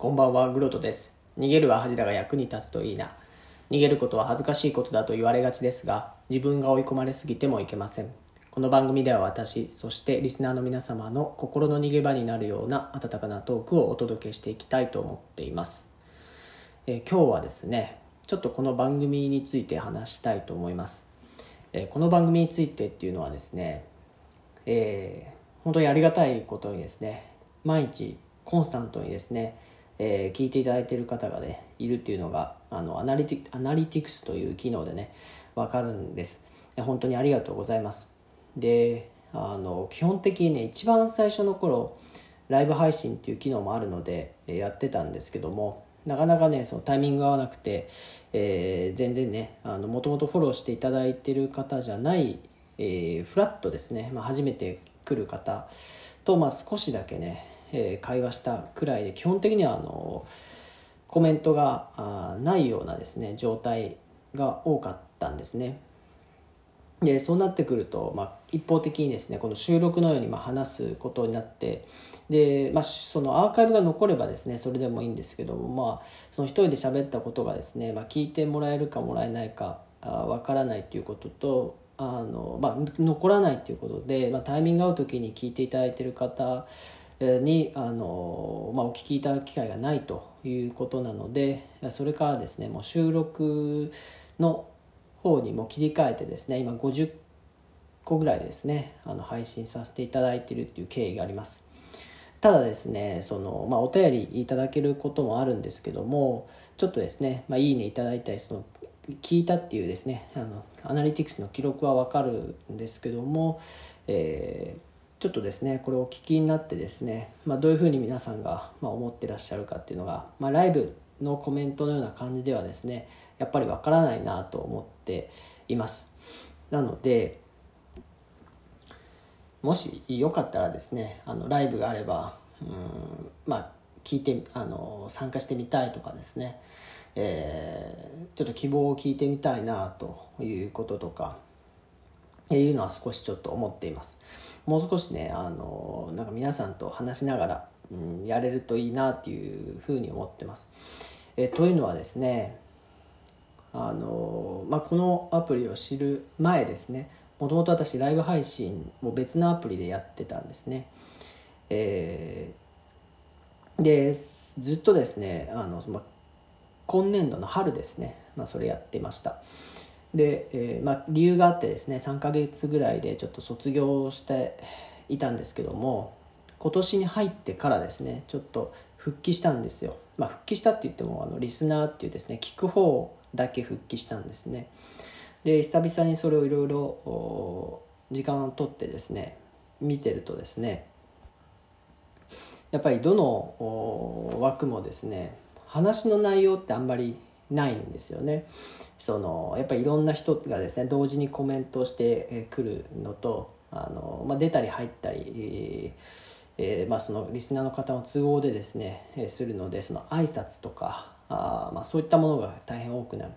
こんばんは、グロトです。逃げるは恥だが役に立つといいな。逃げることは恥ずかしいことだと言われがちですが、自分が追い込まれすぎてもいけません。この番組では私、そしてリスナーの皆様の心の逃げ場になるような温かなトークをお届けしていきたいと思っています。え今日はですね、ちょっとこの番組について話したいと思います。えこの番組についてっていうのはですね、えー本当にありがたいことにですね毎日コンスタントにですね、えー聞いていただいている方がねいるっていうのがあのアナリティアナリティクスという機能でね分かるんです。本当にありがとうございます。であの基本的にね一番最初の頃ライブ配信っていう機能もあるのでえやってたんですけどもなかなかねそのタイミングが合わなくて、えー全然ねもともとフォローしていただいてる方じゃない、えーフラットですね、まあ、初めて来る方と、まあ、少しだけね、えー会話したくらいで基本的にはあのコメントがあないようなですね状態が多かったんですね。でそうなってくると、まあ、一方的にですねこの収録のようにまあ話すことになってで、まあ、そのアーカイブが残ればですねそれでもいいんですけども、まあ、その一人で喋ったことがですね、まあ、聞いてもらえるかもらえないかわからないということとあの、まあ、残らないということで、まあ、タイミング合う時に聞いていただいている方にあの、まあ、お聞きいただく機会がないということなのでそれからですねもう収録の方にも切り替えてですね今50個ぐらいですねあの配信させていただいているっていう経緯があります。ただですねその、まあ、お便りいただけることもあるんですけどもちょっとですね、まあ、いいねいただいたりその聞いたっていうですねあのアナリティクスの記録は分かるんですけども、えーちょっとですねこれをお聞きになってですね、まあ、どういうふうに皆さんが、ま、思ってらっしゃるかっていうのが、まあ、ライブのコメントのような感じではですねやっぱりわからないなと思っています。なのでもしよかったらですねあのライブがあればうんまあ聞いてあの参加してみたいとかですね、えーちょっと希望を聞いてみたいなということとかいうのは少しちょっと思っています。もう少しねあのなんか皆さんと話しながら、うん、やれるといいなっていうふうに思ってます。えというのはですねあの、まあ、このアプリを知る前ですねもともと私ライブ配信を別のアプリでやってたんですね。えーでずっとですねあの、まあ、今年度の春ですね、まあ、それやってました。で、えーまあ、理由があってですね3ヶ月ぐらいでちょっと卒業していたんですけども今年に入ってからですねちょっと復帰したんですよ、まあ、復帰したって言ってもあのリスナーっていうですね聞く方だけ復帰したんですね。で久々にそれをいろいろ時間を取ってですね見てるとですねやっぱりどの枠もですね話の内容ってあんまりないんですよね。そのやっぱりいろんな人がですね同時にコメントしてくるのとあの、まあ、出たり入ったり、えーまあ、そのリスナーの方の都合でですね、えするのでその挨拶とかあ、まあ、そういったものが大変多くなる。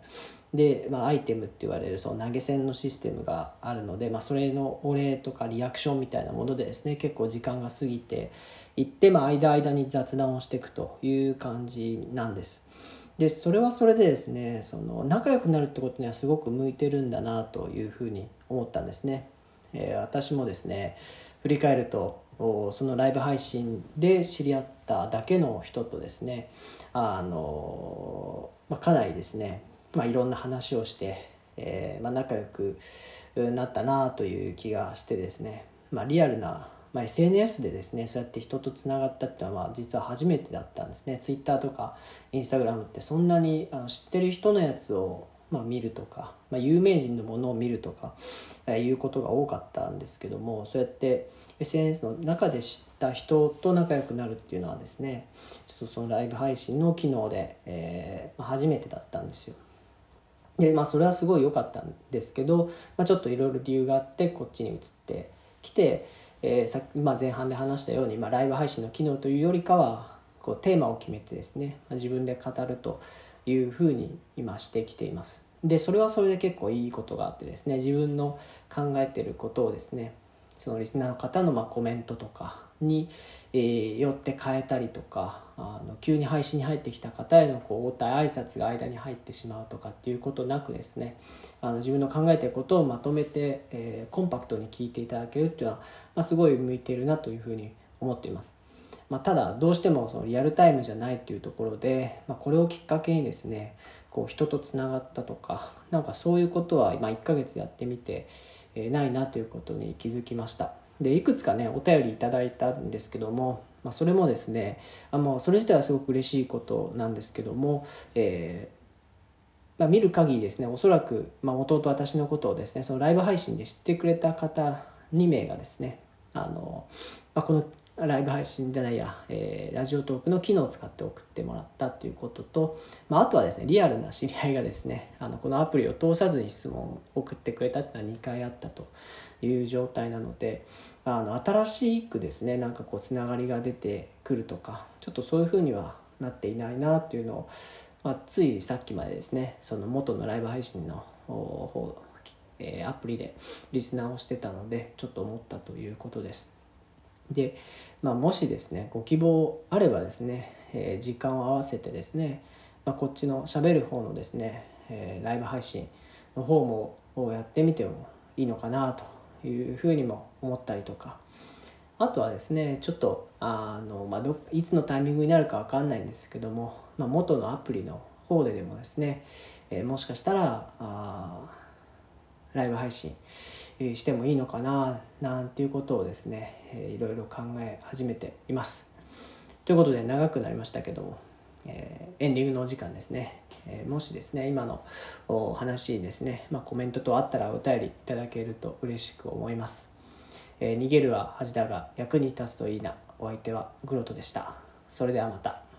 で、まあ、アイテムって言われるその投げ銭のシステムがあるので、まあ、それのお礼とかリアクションみたいなものでですね結構時間が過ぎていって、まあ、間間に雑談をしていくという感じなんです。でそれはそれでですねその仲良くなるってことにはすごく向いてるんだなというふうに思ったんですね、えー私もですね振り返るとそのライブ配信で知り合っただけの人とですねあの、まあ、かなりですね、まあ、いろんな話をして、えーまあ、仲良くなったなという気がしてですね、まあ、リアルな、まあ、SNS でですねそうやって人とつながったっていうのは実は初めてだったんですね。Twitter とか Instagram ってそんなにあの知ってる人のやつをまあ、見るとか、まあ、有名人のものを見るとか、えーいうことが多かったんですけどもそうやって SNS の中で知った人と仲良くなるっていうのはですねちょっとそのライブ配信の機能で、えーま、初めてだったんですよ。でまあそれはすごい良かったんですけど、まあ、ちょっといろいろ理由があってこっちに移ってきて、えーさまあ、前半で話したように、まあ、ライブ配信の機能というよりかはこうテーマを決めてですね、まあ自分で語るというふうに今してきています。でそれはそれで結構いいことがあってですね自分の考えてることをですねそのリスナーの方のまコメントとかに、えー、よって変えたりとかあの急に配信に入ってきた方へのこう応対挨拶が間に入ってしまうとかっていうことなくですねあの自分の考えてることをまとめて、えー、コンパクトに聞いていただけるっていうのは、まあ、すごい向いているなというふうに思っています。まあ、ただどうしてもそのリアルタイムじゃないっていうところで、まあ、これをきっかけにですねこう人とつながったとかなんかそういうことは今1ヶ月やってみて、えー、ないなということに気づきました。でいくつかねお便りいただいたんですけども、まあ、それもですねあもうそれ自体はすごく嬉しいことなんですけども、えー、まあ、見る限りですねおそらく、まあ、弟私のことをですねそのライブ配信で知ってくれた方2名がですねあの、まあ、このライブ配信じゃないや、えー、ラジオトークの機能を使って送ってもらったということと、まあ、あとはですねリアルな知り合いがですねあのこのアプリを通さずに質問を送ってくれたっていうのは2回あったという状態なのであの新しくですねなんかこうつながりが出てくるとかちょっとそういうふうにはなっていないなっていうのを、まあ、ついさっきまでですねその元のライブ配信の方、え、アプリでリスナーをしてたのでちょっと思ったということです。で、まあ、もしですねご希望あればですね、えー、時間を合わせてですね、まあ、こっちのしゃべる方のですね、えー、ライブ配信の方もやってみてもいいのかなというふうにも思ったりとか。あとはですねちょっとあの、まあ、どいつのタイミングになるか分かんないんですけども、まあ、元のアプリの方ででもですね、えー、もしかしたらあライブ配信してもいいのかななんていうことをですねいろいろ考え始めています。ということで長くなりましたけども、えー、エンディングのお時間ですね、えー、もしですね今のお話ですね、まあ、コメントとあったらお便りいただけると嬉しく思います、えー、逃げるは恥だが役に立つといいなお相手はグロトでした。それではまた。